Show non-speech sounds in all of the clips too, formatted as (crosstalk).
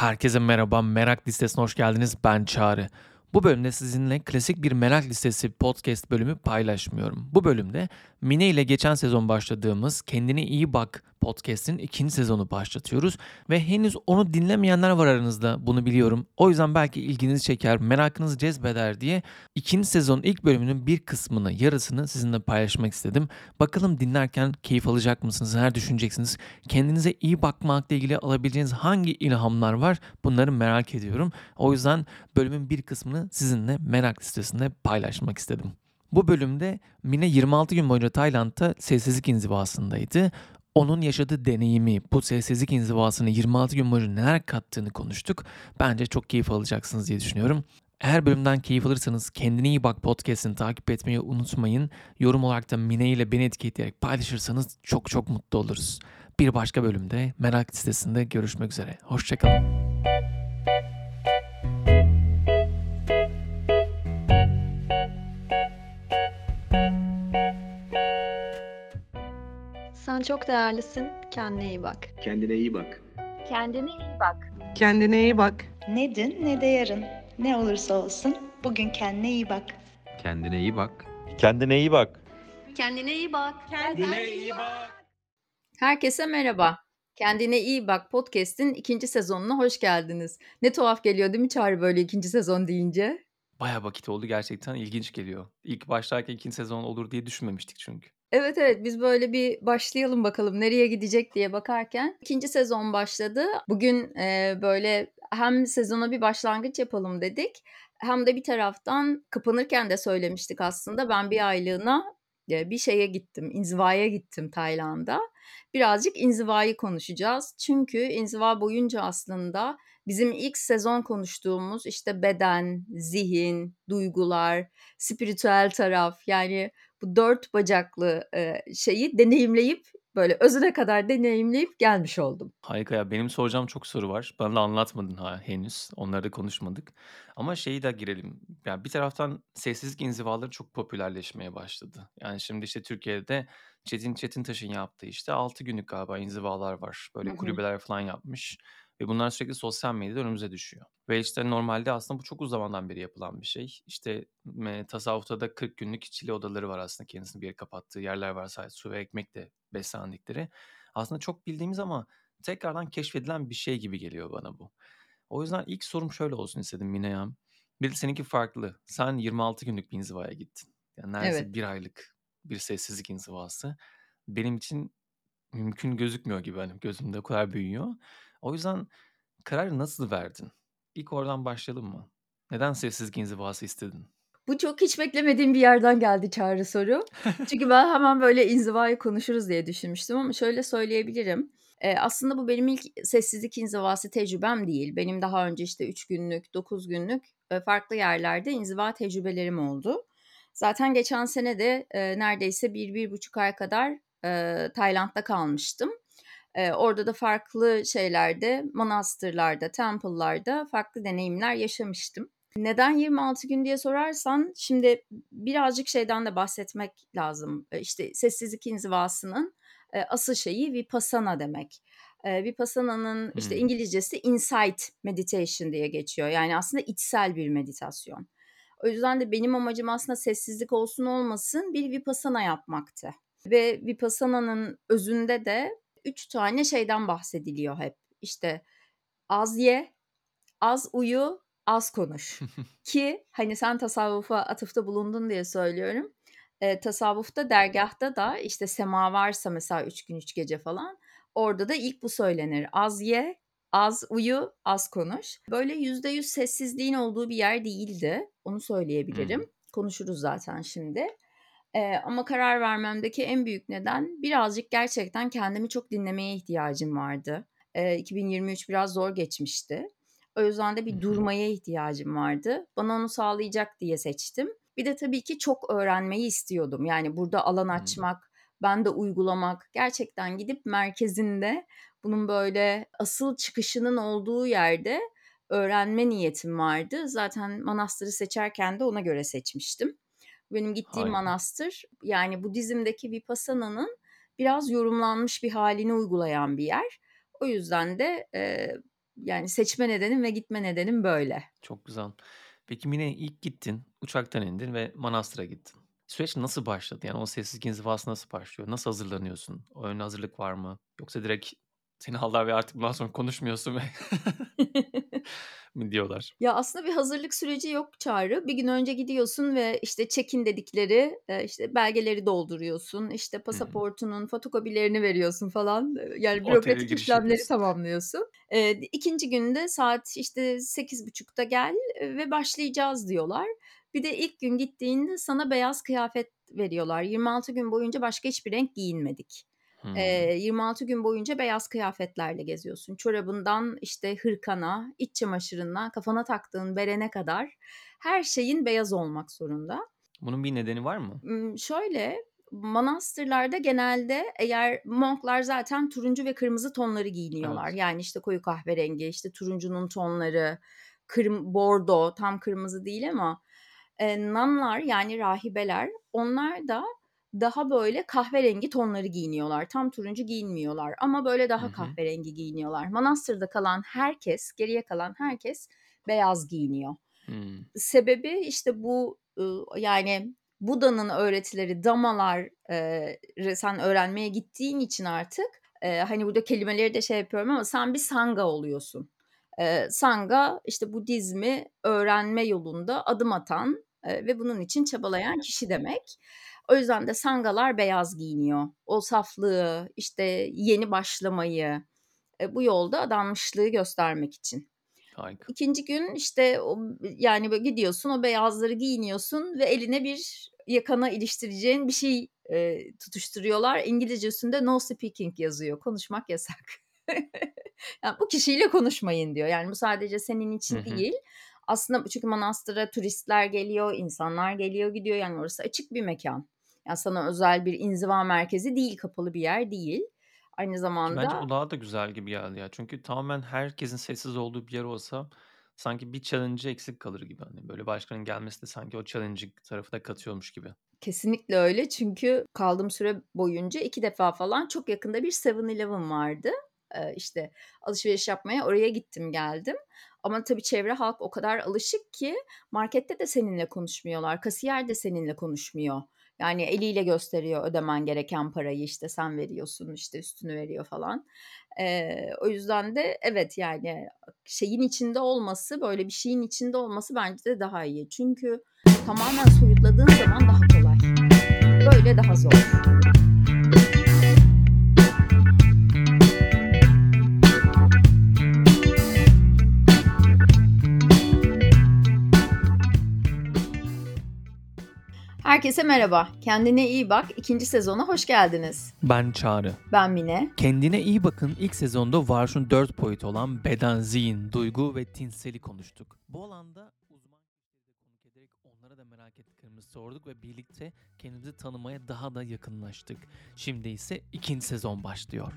Herkese merhaba, Merak Listesi'ne hoş geldiniz. Ben Çağrı. Bu bölümde sizinle klasik bir merak listesi podcast bölümü paylaşmıyorum. Bu bölümde Mine ile geçen sezon başladığımız Kendine İyi Bak podcast'in ikinci sezonu başlatıyoruz. Ve henüz onu dinlemeyenler var aranızda bunu biliyorum. O yüzden belki ilginizi çeker, merakınızı cezbeder diye ikinci sezonun ilk bölümünün bir kısmını, yarısını sizinle paylaşmak istedim. Bakalım dinlerken keyif alacak mısınız, neler düşüneceksiniz? Kendinize iyi bakmakla ilgili alabileceğiniz hangi ilhamlar var bunları merak ediyorum. O yüzden bölümün bir kısmını sizinle merak listesinde paylaşmak istedim. Bu bölümde Mine 26 gün boyunca Tayland'da sessizlik inzivasındaydı. Onun yaşadığı deneyimi, bu sessizlik inzivasını 26 gün boyunca neler kattığını konuştuk. Bence çok keyif alacaksınız diye düşünüyorum. Eğer bölümden keyif alırsanız kendine iyi bak podcast'ini takip etmeyi unutmayın. Yorum olarak da Mine ile beni etiketleyerek paylaşırsanız çok çok mutlu oluruz. Bir başka bölümde merak listesinde görüşmek üzere. Hoşçakalın. Sen çok değerlisin. Kendine iyi bak. Kendine iyi bak. Kendine iyi bak. Kendine iyi bak. Ne dün ne de yarın. Ne olursa olsun bugün kendine iyi bak. Kendine iyi bak. Kendine iyi bak. Kendine iyi bak. Kendine iyi bak. Herkese merhaba. Kendine iyi bak podcast'in ikinci sezonuna hoş geldiniz. Ne tuhaf geliyor değil mi Çağrı böyle ikinci sezon deyince? Baya vakit oldu gerçekten ilginç geliyor. İlk başlarken ikinci sezon olur diye düşünmemiştik çünkü. Evet evet biz böyle bir başlayalım bakalım nereye gidecek diye bakarken ikinci sezon başladı. Bugün e, böyle hem sezona bir başlangıç yapalım dedik hem de bir taraftan kapanırken de söylemiştik aslında ben bir aylığına e, bir şeye gittim inzivaya gittim Tayland'a. Birazcık inzivayı konuşacağız çünkü inziva boyunca aslında bizim ilk sezon konuştuğumuz işte beden, zihin, duygular, spiritüel taraf yani bu dört bacaklı e, şeyi deneyimleyip böyle özüne kadar deneyimleyip gelmiş oldum. Harika ya benim soracağım çok soru var. Bana da anlatmadın ha henüz. Onları da konuşmadık. Ama şeyi de girelim. Yani bir taraftan sessizlik inzivaları çok popülerleşmeye başladı. Yani şimdi işte Türkiye'de Çetin Çetintaş'ın yaptığı işte 6 günlük galiba inzivalar var. Böyle Hı hı. kulübeler falan yapmış. Ve bunlar sürekli sosyal medyada önümüze düşüyor. Ve işte normalde aslında bu çok uzun zamandan beri yapılan bir şey. İşte e, tasavvufta da 40 günlük çile odaları var aslında kendisini bir yere kapattığı yerler var sadece su ve ekmekle beslendikleri. Aslında çok bildiğimiz ama tekrardan keşfedilen bir şey gibi geliyor bana bu. O yüzden ilk sorum şöyle olsun istedim Mineyam. Bir de seninki farklı. Sen 26 günlük bir inzivaya gittin. Yani neredeyse Evet. bir aylık bir sessizlik inzivası. Benim için mümkün gözükmüyor gibi hani gözümde o kadar büyüyor. O yüzden kararı nasıl verdin? İlk oradan başlayalım mı? Neden sessizlik inzivası istedin? Bu çok hiç beklemediğim bir yerden geldi Çağrı soru. (laughs) Çünkü ben hemen böyle inzivayı konuşuruz diye düşünmüştüm ama şöyle söyleyebilirim. Ee, aslında bu benim ilk sessizlik inzivası tecrübem değil. Benim daha önce işte 3 günlük, 9 günlük e, farklı yerlerde inziva tecrübelerim oldu. Zaten geçen sene de e, neredeyse bir, bir buçuk ay kadar e, Tayland'da kalmıştım. E, orada da farklı şeylerde, manastırlarda, temple'larda farklı deneyimler yaşamıştım. Neden 26 gün diye sorarsan şimdi birazcık şeyden de bahsetmek lazım. İşte sessizlik inzivasının e, asıl şeyi vipassana demek. E, Vipassana'nın işte Hmm. İngilizcesi insight meditation diye geçiyor. Yani aslında içsel bir meditasyon. O yüzden de benim amacım aslında sessizlik olsun olmasın bir vipassana yapmaktı. Ve vipassana'nın özünde de üç tane şeyden bahsediliyor hep. İşte az ye, az uyu, az konuş. (laughs) Ki hani sen tasavvufa atıfta bulundun diye söylüyorum. E, tasavvufta dergahta da işte sema varsa mesela üç gün üç gece falan orada da ilk bu söylenir. Az ye, az uyu, az konuş. Böyle yüzde yüz sessizliğin olduğu bir yer değildi. Onu söyleyebilirim. Hmm. Konuşuruz zaten şimdi. E, ama karar vermemdeki en büyük neden birazcık gerçekten kendimi çok dinlemeye ihtiyacım vardı. E, 2023 biraz zor geçmişti. O yüzden de bir durmaya ihtiyacım vardı. Bana onu sağlayacak diye seçtim. Bir de tabii ki çok öğrenmeyi istiyordum. Yani burada alan açmak, ben de uygulamak, gerçekten gidip merkezinde bunun böyle asıl çıkışının olduğu yerde öğrenme niyetim vardı. Zaten manastırı seçerken de ona göre seçmiştim. Benim gittiğim Harika. manastır yani Budizm'deki Vipassana'nın biraz yorumlanmış bir halini uygulayan bir yer. O yüzden de e, yani seçme nedenim ve gitme nedenim böyle. Çok güzel. Peki Mine ilk gittin, uçaktan indin ve manastıra gittin. Süreç nasıl başladı? Yani o sessizlik inzivası nasıl başlıyor? Nasıl hazırlanıyorsun? O ön hazırlık var mı? Yoksa direkt seni aldılar ve artık bundan sonra konuşmuyorsun ve (laughs) (laughs) mi diyorlar? Ya aslında bir hazırlık süreci yok Çağrı. Bir gün önce gidiyorsun ve işte check-in dedikleri işte belgeleri dolduruyorsun. İşte pasaportunun fotokopilerini veriyorsun falan. Yani bürokratik işlemleri tamamlıyorsun. E, ikinci günde saat işte sekiz buçukta gel ve başlayacağız diyorlar. Bir de ilk gün gittiğinde sana beyaz kıyafet veriyorlar. 26 gün boyunca başka hiçbir renk giyinmedik. Hmm. Eee, 26 gün boyunca beyaz kıyafetlerle geziyorsun. Çorabından işte hırkana, iç çamaşırından kafana taktığın berene kadar her şeyin beyaz olmak zorunda. Bunun bir nedeni var mı? Şöyle, manastırlarda genelde eğer monklar zaten turuncu ve kırmızı tonları giyiniyorlar. Evet. Yani işte koyu kahverengi, işte turuncunun tonları, kırm bordo, tam kırmızı değil ama eee, nunlar yani rahibeler onlar da daha böyle kahverengi tonları giyiniyorlar. Tam turuncu giyinmiyorlar ama böyle daha hı. kahverengi giyiniyorlar. Manastırda kalan herkes, geriye kalan herkes beyaz giyiniyor. Hmm. Sebebi işte bu yani Buda'nın öğretileri, damalar sen öğrenmeye gittiğin için artık hani burada kelimeleri de şey yapıyorum ama sen bir sangha oluyorsun. Eee, sangha işte Budizmi öğrenme yolunda adım atan ve bunun için çabalayan kişi demek. O yüzden de sangalar beyaz giyiniyor. O saflığı, işte yeni başlamayı, e, bu yolda adanmışlığı göstermek için. Harika. İkinci gün işte o yani böyle gidiyorsun o beyazları giyiniyorsun ve eline bir yakana iliştireceğin bir şey eee, tutuşturuyorlar. İngilizce üstünde no speaking yazıyor. Konuşmak yasak. (laughs) Yani bu kişiyle konuşmayın diyor. Yani bu sadece senin için hı. değil. Aslında çünkü manastıra turistler geliyor, insanlar geliyor gidiyor. Yani orası açık bir mekan. Yani sana özel bir inziva merkezi değil, kapalı bir yer değil. Aynı Ki bence zamanda o daha da güzel gibi geldi ya. Çünkü tamamen herkesin sessiz olduğu bir yer olsa sanki bir challenge eksik kalır gibi. Hani böyle başkanın gelmesi de sanki o challenge tarafı da katıyormuş gibi. Kesinlikle öyle çünkü kaldığım süre boyunca iki defa falan çok yakında bir 7-Eleven vardı. Eee, işte alışveriş yapmaya oraya gittim geldim. Ama tabii çevre halk o kadar alışık ki markette de seninle konuşmuyorlar. Kasiyer de seninle konuşmuyor. Yani eliyle gösteriyor ödemen gereken parayı işte sen veriyorsun işte üstünü veriyor falan. Eee, o yüzden de evet yani şeyin içinde olması böyle bir şeyin içinde olması bence de daha iyi. Çünkü tamamen soyutladığın zaman daha kolay. Böyle daha zor. Herkese merhaba. Kendine iyi bak. İkinci sezona hoş geldiniz. Ben Çağrı. Ben Mine. Kendine iyi bakın ilk sezonda varoluşun dört boyutu olan beden, zihin, duygu ve tinseli konuştuk. Bu alanda uzman kişileri konuk ederek onlara da merak ettiklerimizi sorduk ve birlikte kendimizi tanımaya daha da yakınlaştık. Şimdi ise ikinci sezon başlıyor.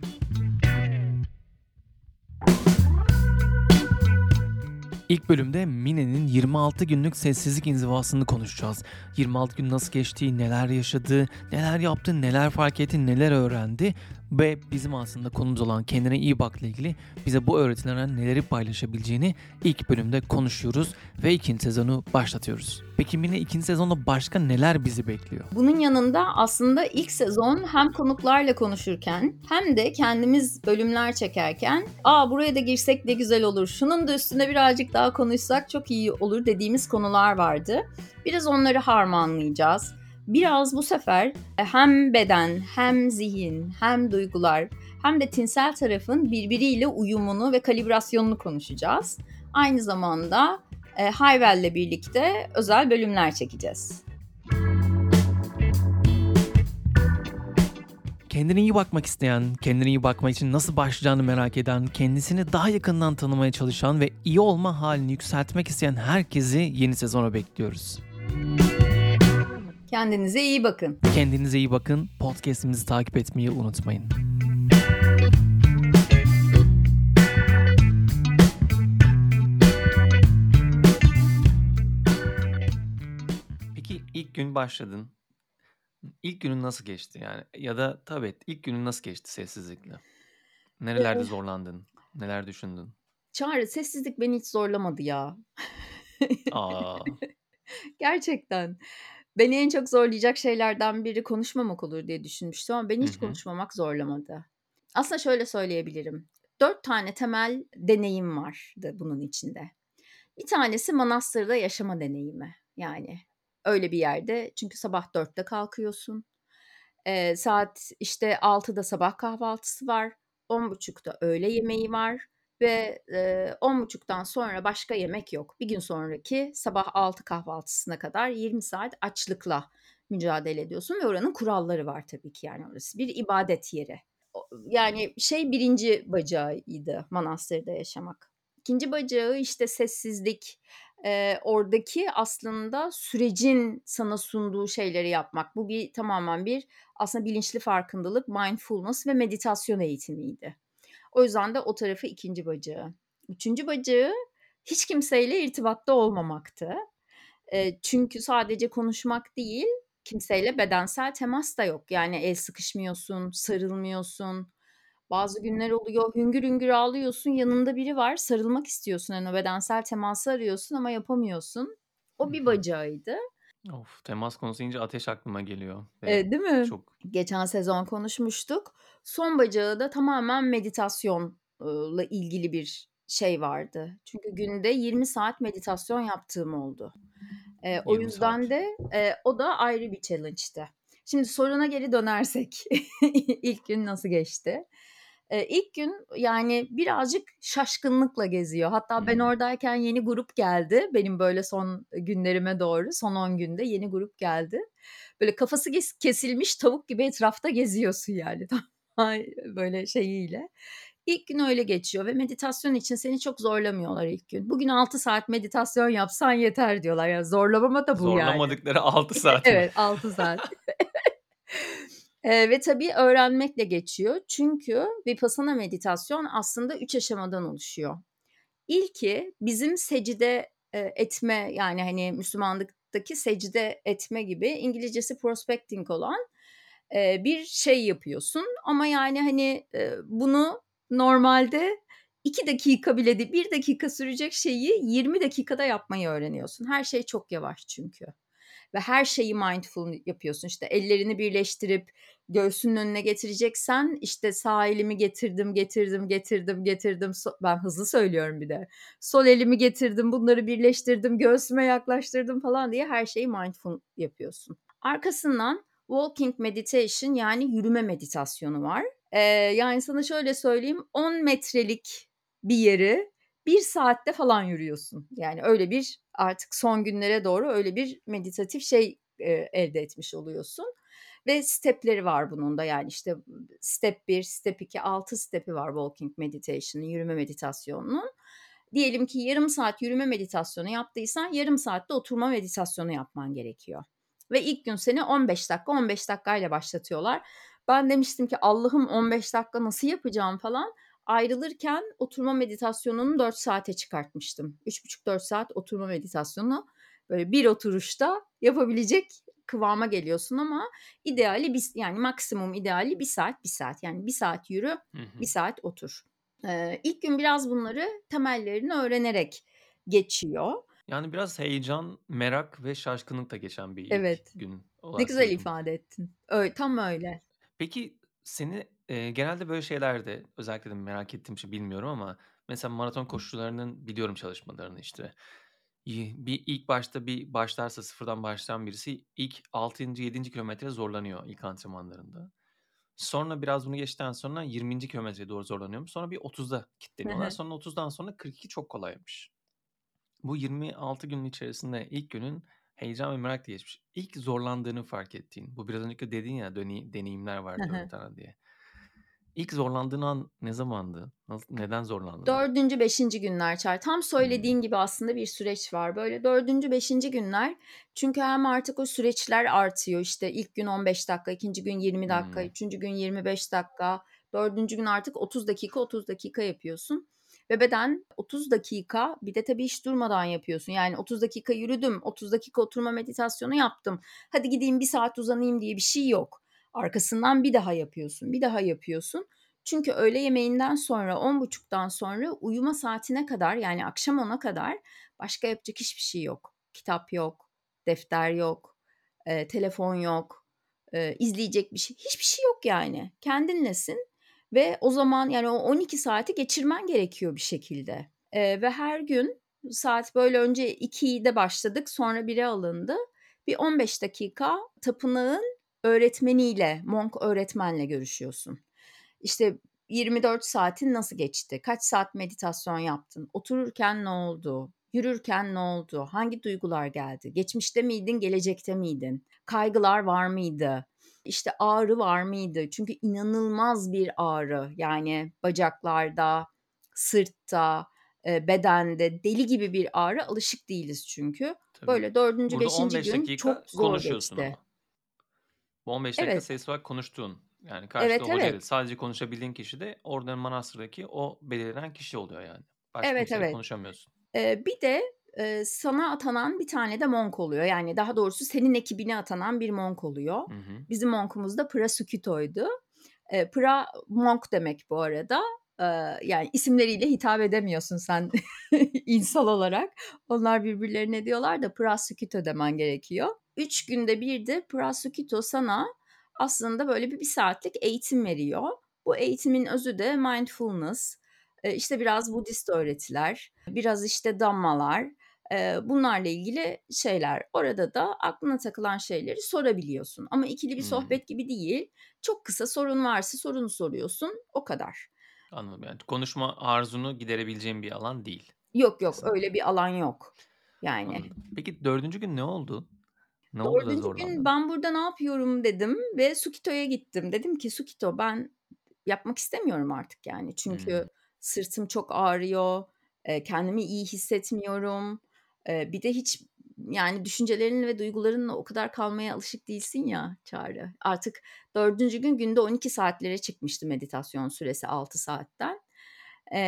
İlk bölümde Mine'nin 26 günlük sessizlik inzivasını konuşacağız. 26 gün nasıl geçti, neler yaşadı, neler yaptı, neler fark etti, neler öğrendi ve bizim aslında konumuz olan kendine iyi bakla ilgili bize bu öğretilerden neleri paylaşabileceğini ilk bölümde konuşuyoruz ve ikinci sezonu başlatıyoruz. Peki Mine ikinci sezonda başka neler bizi bekliyor? Bunun yanında aslında ilk sezon hem konuklarla konuşurken hem de kendimiz bölümler çekerken aa buraya da girsek ne güzel olur, şunun da üstüne birazcık daha konuşsak çok iyi olur dediğimiz konular vardı. Biraz onları harmanlayacağız. Biraz bu sefer e, hem beden, hem zihin, hem duygular, hem de tinsel tarafın birbiriyle uyumunu ve kalibrasyonunu konuşacağız. Aynı zamanda e, Hayvel'le birlikte özel bölümler çekeceğiz. Kendine iyi bakmak isteyen, kendine iyi bakmak için nasıl başlayacağını merak eden, kendisini daha yakından tanımaya çalışan ve iyi olma halini yükseltmek isteyen herkesi yeni sezona bekliyoruz. Kendinize iyi bakın. Kendinize iyi bakın. Podcast'imizi takip etmeyi unutmayın. Peki ilk gün başladın. İlk günün nasıl geçti yani? Ya da tabii ilk günün nasıl geçti sessizlikle? Nerelerde zorlandın? Neler düşündün? Çağrı sessizlik beni hiç zorlamadı ya. A! (laughs) Gerçekten. Beni en çok zorlayacak şeylerden biri konuşmamak olur diye düşünmüştüm ama beni hiç hı. konuşmamak zorlamadı. Aslında şöyle söyleyebilirim. 4 tane temel deneyim vardı bunun içinde. Bir tanesi manastırda yaşama deneyimi. Yani öyle bir yerde çünkü sabah 4'te kalkıyorsun. Eee, saat, işte, 6'da sabah kahvaltısı var. 10.30'da öğle yemeği var ve, eee, 10.30'dan sonra başka yemek yok. Bir gün sonraki sabah 6 kahvaltısına kadar 20 saat açlıkla mücadele ediyorsun ve oranın kuralları var tabii ki yani orası bir ibadet yeri. Yani şey 1. bacağıydı manastırda yaşamak. 2. bacağı, işte, sessizlik, eee, oradaki aslında sürecin sana sunduğu şeyleri yapmak. Bu bir tamamen bir aslında bilinçli farkındalık, mindfulness ve meditasyon eğitimiydi. O yüzden de o tarafı 2. bacağı. 3. bacağı hiç kimseyle irtibatta olmamaktı. Eee, çünkü sadece konuşmak değil, kimseyle bedensel temas da yok. Yani el sıkışmıyorsun, sarılmıyorsun. Bazı günler oluyor, hüngür hüngür ağlıyorsun, yanında biri var, sarılmak istiyorsun, o bedensel teması arıyorsun ama yapamıyorsun. O bir bacağıydı. Of, temas konusu deyince ateş aklıma geliyor ve Eee, değil mi? çok Geçen sezon konuşmuştuk. Son bacağı da tamamen meditasyon ııı, la ilgili bir şey vardı. Çünkü günde 20 saat meditasyon yaptığım oldu. Eee, o 20 yüzden saat. de, eee, o da ayrı bir challenge'tı. Şimdi soruna geri dönersek (laughs) ilk gün nasıl geçti? Eee, ilk gün, yani, birazcık şaşkınlıkla geziyor. Hatta ben oradayken yeni grup geldi. Benim böyle son günlerime doğru, son 10 günde yeni grup geldi. Böyle kafası kes kesilmiş tavuk gibi etrafta geziyorsun yani (laughs) böyle şeyiyle. İlk gün öyle geçiyor ve meditasyon için seni çok zorlamıyorlar ilk gün. "Bugün 6 saat meditasyon yapsan yeter." diyorlar. Ya zorlamama da bu yani. Zorlamadıkları 6 (laughs) saat? Evet, 6 saat. (laughs) Eee, ve tabii öğrenmekle geçiyor. Çünkü Vipassana meditasyon aslında 3 aşamadan oluşuyor. İlki bizim secde, eee, etme, yani, hani, Müslümanlıktaki secde etme gibi İngilizcesi prospecting olan, eee, bir şey yapıyorsun ama, yani, hani, eee, bunu normalde 2 dakika bile değil, 1 dakika sürecek şeyi 20 dakikada yapmayı öğreniyorsun. Her şey çok yavaş çünkü ve her şeyi mindful yapıyorsun. İşte, ellerini birleştirip göğsünün önüne getireceksen, işte, sağ elimi getirdim, getirdim, getirdim, getirdim. Ben hızlı söylüyorum bir de. Sol elimi getirdim, bunları birleştirdim, göğsüme yaklaştırdım falan diye her şeyi mindful yapıyorsun. Arkasından walking meditation yani yürüme meditasyonu var. Eee, yani, sana şöyle söyleyeyim, 10 metrelik bir yeri 1 saatte falan yürüyorsun. Yani öyle bir artık son günlere doğru öyle bir meditatif şey, eee, elde etmiş oluyorsun ve step'leri var bunun da. Yani, işte, step 1, step 2, 6 step'i var walking meditation'ın, yürüme meditasyonunun. Diyelim ki yarım saat yürüme meditasyonu yaptıysan yarım saat de oturma meditasyonu yapman gerekiyor ve ilk gün seni 15 dakika, 15 dakikayla başlatıyorlar. Ben demiştim ki Allah'ım 15 dakika nasıl yapacağım falan. Ayrılırken oturma meditasyonunu 4 saate çıkartmıştım. 3,5-4 saat oturma meditasyonu böyle bir oturuşta yapabilecek kıvama geliyorsun ama ideali bis yani maksimum ideali 1 saat, 1 saat. Yani 1 saat yürü, Hı 1 hı. saat otur. Eee, ilk gün biraz bunları temellerini öğrenerek geçiyor. Yani, biraz heyecan, merak ve şaşkınlıkla geçen bir ilk Evet. gün Ne güzel duydum. ifade ettin. Öy tam öyle. Peki, seni, eee, genelde böyle şeylerde özellikle de merak ettiğim için bilmiyorum ama mesela maraton koşucularının biliyorum çalışmalarını, işte. Bir ilk başta bir başlarsa sıfırdan başlayan birisi ilk 6. 7. kilometrede zorlanıyor ilk antrenmanlarında. Sonra biraz bunu geçtikten sonra 20. kilometreye doğru zorlanıyormuş. Sonra bir 30'da Hı kilitleniyorlar. hı. Sonra 30'dan sonra 42 çok kolaymış. Bu 26 günün içerisinde ilk günün heyecan ve merakla geçmiş. İlk zorlandığını fark ettiğin, bu biraz önceki dedin ya döney deneyimler Hı 4 hı. diye. İlk zorlandığın an ne zamandı? Nasıl neden zorlandın? 4. 5. günler Çağrı. Tam söylediğin gibi aslında bir süreç var. Böyle 4. 5. günler çünkü hem artık o süreçler artıyor. İşte ilk gün 15 dakika, 2. gün 20 dakika, Hımm. 3. gün 25 dakika, 4. gün artık 30 dakika, 30 dakika yapıyorsun ve beden 30 dakika bir de tabii hiç durmadan yapıyorsun. Yani 30 dakika yürüdüm, 30 dakika oturma meditasyonu yaptım. Hadi gideyim 1 saat uzanayım diye bir şey yok. Arkasından bir daha yapıyorsun, bir daha yapıyorsun. Çünkü öğle yemeğinden sonra 10.30'dan sonra uyuma saatine kadar yani akşam 10'a kadar başka yapacak hiçbir şey yok. Kitap yok, defter yok, e, telefon yok, e, izleyecek bir şey hiçbir şey yok yani. Kendinlesin ve o zaman yani o 12 saati geçirmen gerekiyor bir şekilde. E, ve her gün saat böyle önce 2'de başladık sonra 1'e alındı. Bir 15 dakika tapınağın öğretmeniyle, monk öğretmenle görüşüyorsun. İşte 24 saatin nasıl geçti? Kaç saat meditasyon yaptın? Otururken ne oldu? Yürürken ne oldu? Hangi duygular geldi? Geçmişte miydin, gelecekte miydin? Kaygılar var mıydı? İşte ağrı var mıydı? Çünkü inanılmaz bir ağrı. Yani bacaklarda, sırtta, bedende deli gibi bir ağrı alışık değiliz çünkü. Tabii. Böyle dördüncü, Burada beşinci 15 gün çok zor konuşuyorsun geçti. ama. Bu 15 dakika Evet. sayısı olarak konuştuğun. Yani karşıda Evet, hoca değil. evet. Sadece konuşabildiğin kişi de orada manastırdaki o belirlenen kişi oluyor yani. Başka Evet, kimseyle evet. konuşamıyorsun. Eee, bir de, eee, sana atanan bir tane de monk oluyor. Yani daha doğrusu senin ekibine atanan bir monk oluyor. Hı hı. Bizim monkumuz da Prasukito'ydu. Eee, pra monk demek bu arada. Eee, yani isimleriyle hitap edemiyorsun sen (laughs) insan olarak. Onlar birbirlerine diyorlar da Prasukito demen gerekiyor. 3 günde bir de Prasukito sana aslında böyle bir 1 saatlik eğitim veriyor. Bu eğitimin özü de mindfulness, eee, işte biraz Budist öğretiler, biraz işte Dhamma'lar, eee, bunlarla ilgili şeyler. Orada da aklına takılan şeyleri sorabiliyorsun ama ikili bir Hımm. sohbet gibi değil. Çok kısa sorun varsa sorunu soruyorsun, o kadar. Anladım. Yani konuşma arzunu giderebileceğin bir alan değil Yok, yok, aslında. öyle bir alan yok. Yani. Anladım. Peki 4. gün ne oldu? Ne oldu da 4. gün zorlandın? ben burada ne yapıyorum dedim ve Sukito'ya gittim. Dedim ki Sukito ben yapmak istemiyorum artık yani. Çünkü Hımm. sırtım çok ağrıyor, kendimi iyi hissetmiyorum. Bir de hiç yani düşüncelerinle ve duygularınla o kadar kalmaya alışık değilsin ya Çağrı. Artık 4. gün günde 12 saatlere çıkmıştı meditasyon süresi 6 saatten.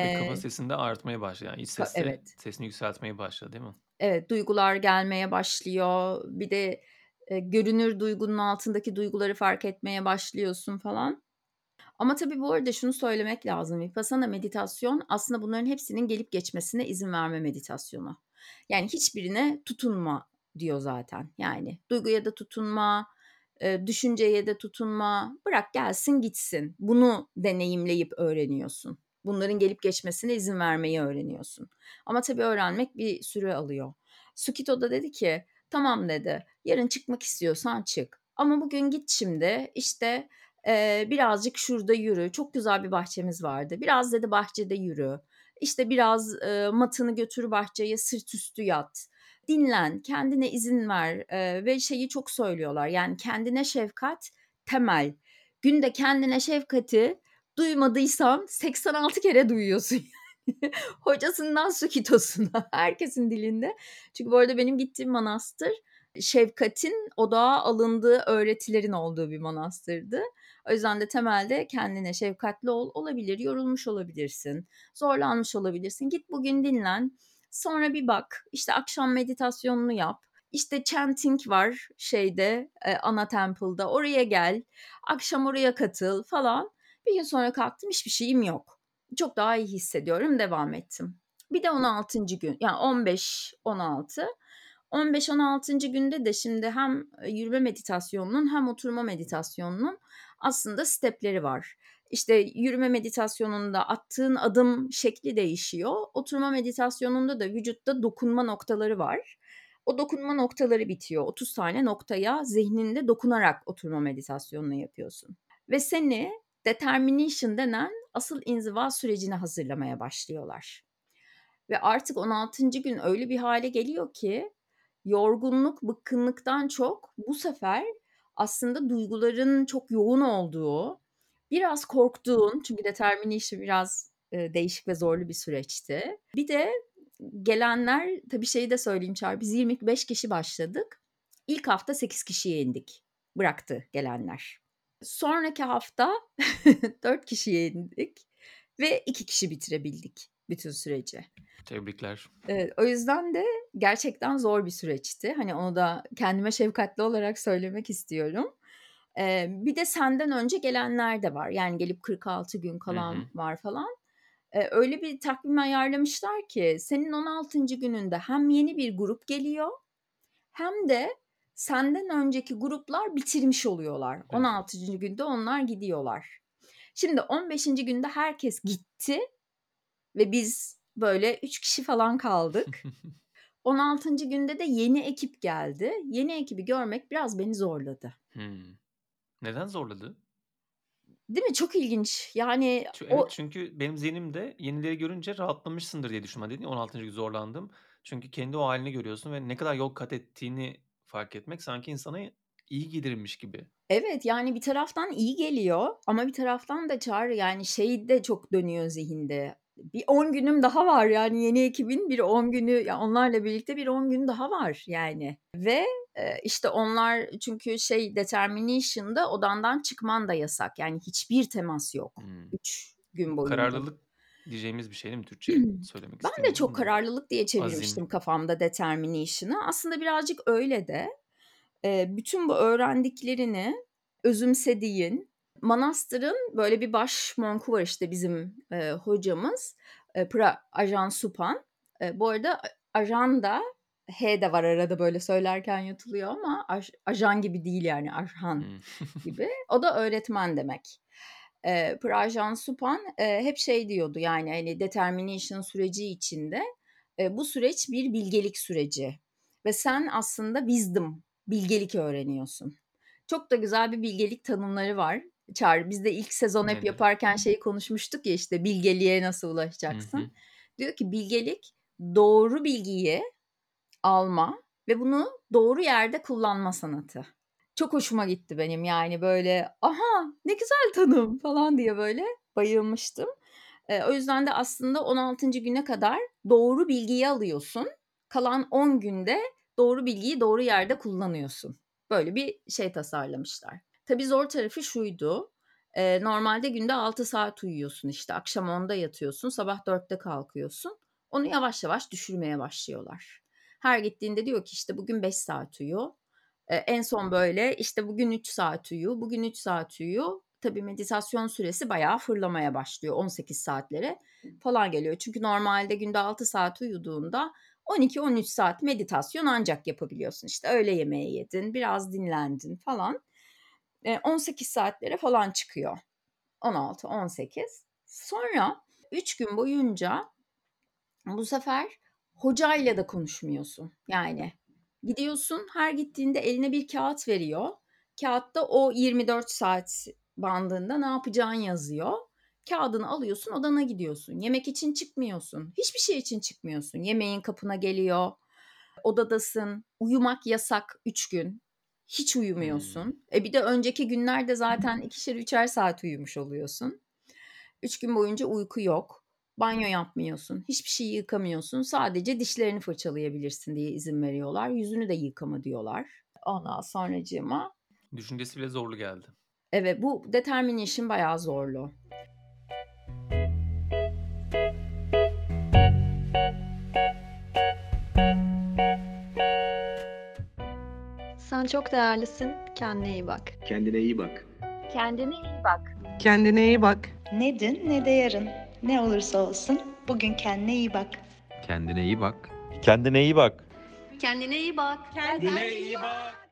Ve kafa Eee sesini de artmaya başladı. Yani iç Ka evet. sesini yükseltmeye başladı değil mi? Evet, duygular gelmeye başlıyor. Bir de, eee, görünür duygunun altındaki duyguları fark etmeye başlıyorsun falan. Ama tabii bu arada şunu söylemek lazım. Vipassana meditasyon aslında bunların hepsinin gelip geçmesine izin verme meditasyonu. Yani hiçbirine tutunma diyor zaten. Yani duyguya da tutunma, düşünceye de tutunma. Bırak gelsin gitsin. Bunu deneyimleyip öğreniyorsun. Bunların gelip geçmesine izin vermeyi öğreniyorsun. Ama tabii öğrenmek bir süre alıyor. Sukito da dedi ki, "Tamam." dedi. "Yarın çıkmak istiyorsan çık. Ama bugün git şimdi, işte, eee, birazcık şurada yürü. Çok güzel bir bahçemiz vardı. Biraz" dedi, "bahçede yürü. İşte biraz, eee, matını götür bahçeye, sırt üstü yat. Dinlen, kendine izin ver." Eee, ve şeyi çok söylüyorlar, yani kendine şefkat temel. Günde kendine şefkati duymadıysan 86 kere duyuyorsun (laughs) yani. Hocasından Sukito'suna (laughs) herkesin dilinde. Çünkü bu arada benim gittiğim manastır şefkatin odağa alındığı öğretilerin olduğu bir manastırdı. O yüzden de temelde kendine şefkatli ol. Olabilir, yorulmuş olabilirsin, zorlanmış olabilirsin. Git bugün dinlen. Sonra bir bak, işte akşam meditasyonunu yap. İşte chanting var şeyde, eee, ana temple'da. Oraya gel. Akşam oraya katıl falan. Bir gün sonra kalktım hiçbir şeyim yok. Çok daha iyi hissediyorum, devam ettim. Bir de 16. gün, yani 15-16. 15-16. günde de şimdi hem yürüme meditasyonunun hem oturma meditasyonunun aslında step'leri var. İşte yürüme meditasyonunda attığın adım şekli değişiyor. Oturma meditasyonunda da vücutta dokunma noktaları var. O dokunma noktaları bitiyor. 30 tane noktaya zihninde dokunarak oturma meditasyonunu yapıyorsun. Ve seni determination denen asıl inziva sürecine hazırlamaya başlıyorlar. Ve artık 16. gün öyle bir hale geliyor ki yorgunluk, bıkkınlıktan çok bu sefer aslında duyguların çok yoğun olduğu, biraz korktuğun çünkü determination biraz, eee, değişik ve zorlu bir süreçti. Bir de gelenler tabii şeyi de söyleyeyim Çağrı, biz 25 kişi başladık. İlk hafta 8 kişiye indik. Bıraktı gelenler. Sonraki hafta (laughs) 4 kişiye indik ve 2 kişi bitirebildik bütün süreci. Tebrikler. Evet, o yüzden de gerçekten zor bir süreçti. Hani onu da kendime şefkatli olarak söylemek istiyorum. Eee, bir de senden önce gelenler de var. Yani gelip 46 gün kalan hı. var falan. Eee, öyle bir takvim ayarlamışlar ki senin 16. gününde hem yeni bir grup geliyor hem de senden önceki gruplar bitirmiş oluyorlar. Evet. 16. günde onlar gidiyorlar. Şimdi 15. günde herkes gitti ve biz böyle 3 kişi falan kaldık. (laughs) 16. günde de yeni ekip geldi. Yeni ekibi görmek biraz beni zorladı. Hımm. Neden zorladı? Değil mi? Çok ilginç. Yani Çü o evet, çünkü benim zihnimde yenileri görünce rahatlamışsındır diye düşündüm. Dedin ya 16. gün zorlandım. Çünkü kendi o hâlini görüyorsun ve ne kadar yol kat ettiğini fark etmek sanki insana iyi gelirmiş gibi. Evet, yani bir taraftan iyi geliyor ama bir taraftan da Çağrı yani şey de çok dönüyor zihinde. Bir 10 günüm daha var yani yeni ekibin bir 10 günü ya onlarla birlikte bir 10 gün daha var yani. Ve, eee, işte onlar çünkü şey determination'da odandan çıkman da yasak. Yani hiçbir temas yok Hımm. 3 gün boyunca. kararlılık diyeceğimiz bir şey değil mi Türkçe'ye söylemek Ben de çok kararlılık diye Azim. çevirmiştim kafamda determination'ı. Aslında birazcık öyle de. Bütün bu öğrendiklerini özümsediğin, manastırın böyle bir baş monku var işte bizim, hocamız, Pra Ajahn Supan. Bu arada ajan da H de var arada böyle söylerken yutuluyor ama aj ajan gibi değil yani Arhan (laughs) gibi. O da öğretmen demek. Eee, Prajahn Supan, eee, hep şey diyordu yani hani determination süreci içinde, eee, bu süreç bir bilgelik süreci ve sen aslında wisdom, bilgelik öğreniyorsun. Çok da güzel bir bilgelik tanımları var. Çağrı biz de ilk sezon hep yaparken şeyi konuşmuştuk ya işte bilgeliğe nasıl Hı ulaşacaksın. hı. Diyor ki bilgelik doğru bilgiyi alma ve bunu doğru yerde kullanma sanatı. Çok hoşuma gitti benim yani böyle aha ne güzel tanım falan diye böyle bayılmıştım. Eee, o yüzden de aslında 16. güne kadar doğru bilgiyi alıyorsun. Kalan 10 günde doğru bilgiyi doğru yerde kullanıyorsun. Böyle bir şey tasarlamışlar. Tabii zor tarafı şuydu. Eee, normalde günde 6 saat uyuyorsun işte. Akşam 10'da yatıyorsun, sabah 4'te kalkıyorsun. Onu yavaş yavaş düşürmeye başlıyorlar. Her gittiğinde diyor ki işte bugün 5 saat uyu. En son böyle işte bugün 3 saat uyu, bugün 3 saat uyu. Tabii meditasyon süresi bayağı fırlamaya başlıyor. 18 saatlere falan geliyor. Çünkü normalde günde 6 saat uyuduğunda 12-13 saat meditasyon ancak yapabiliyorsun. İşte öğle yemeği yedin, biraz dinlendin falan. Eee, 18 saatlere falan çıkıyor. 16-18. Sonra 3 gün boyunca bu sefer hocayla da konuşmuyorsun. Yani gidiyorsun her gittiğinde eline bir kağıt veriyor. Kağıtta o 24 saat bandında ne yapacağın yazıyor. Kağıdını alıyorsun odana gidiyorsun. Yemek için çıkmıyorsun. Hiçbir şey için çıkmıyorsun. Yemeğin kapına geliyor. Odadasın. Uyumak yasak 3 gün. Hiç uyumuyorsun. E bir de önceki günlerde zaten 2'şer 3'er saat uyumuş oluyorsun. 3 gün boyunca uyku yok. Banyo yapmıyorsun. Hiçbir şeyi yıkamıyorsun. Sadece dişlerini fırçalayabilirsin diye izin veriyorlar. Yüzünü de yıkama diyorlar. Ondan sonracığıma Düşüncesi bile zorlu geldi. Evet, bu determination bayağı zorlu. Sen çok değerlisin. Kendine iyi bak. Kendine iyi bak. Kendine iyi bak. Kendine iyi bak. Ne dün ne de yarın. Ne olursa olsun bugün kendine iyi bak. Kendine iyi bak. Kendine iyi bak. Kendine iyi bak. Kendine iyi bak.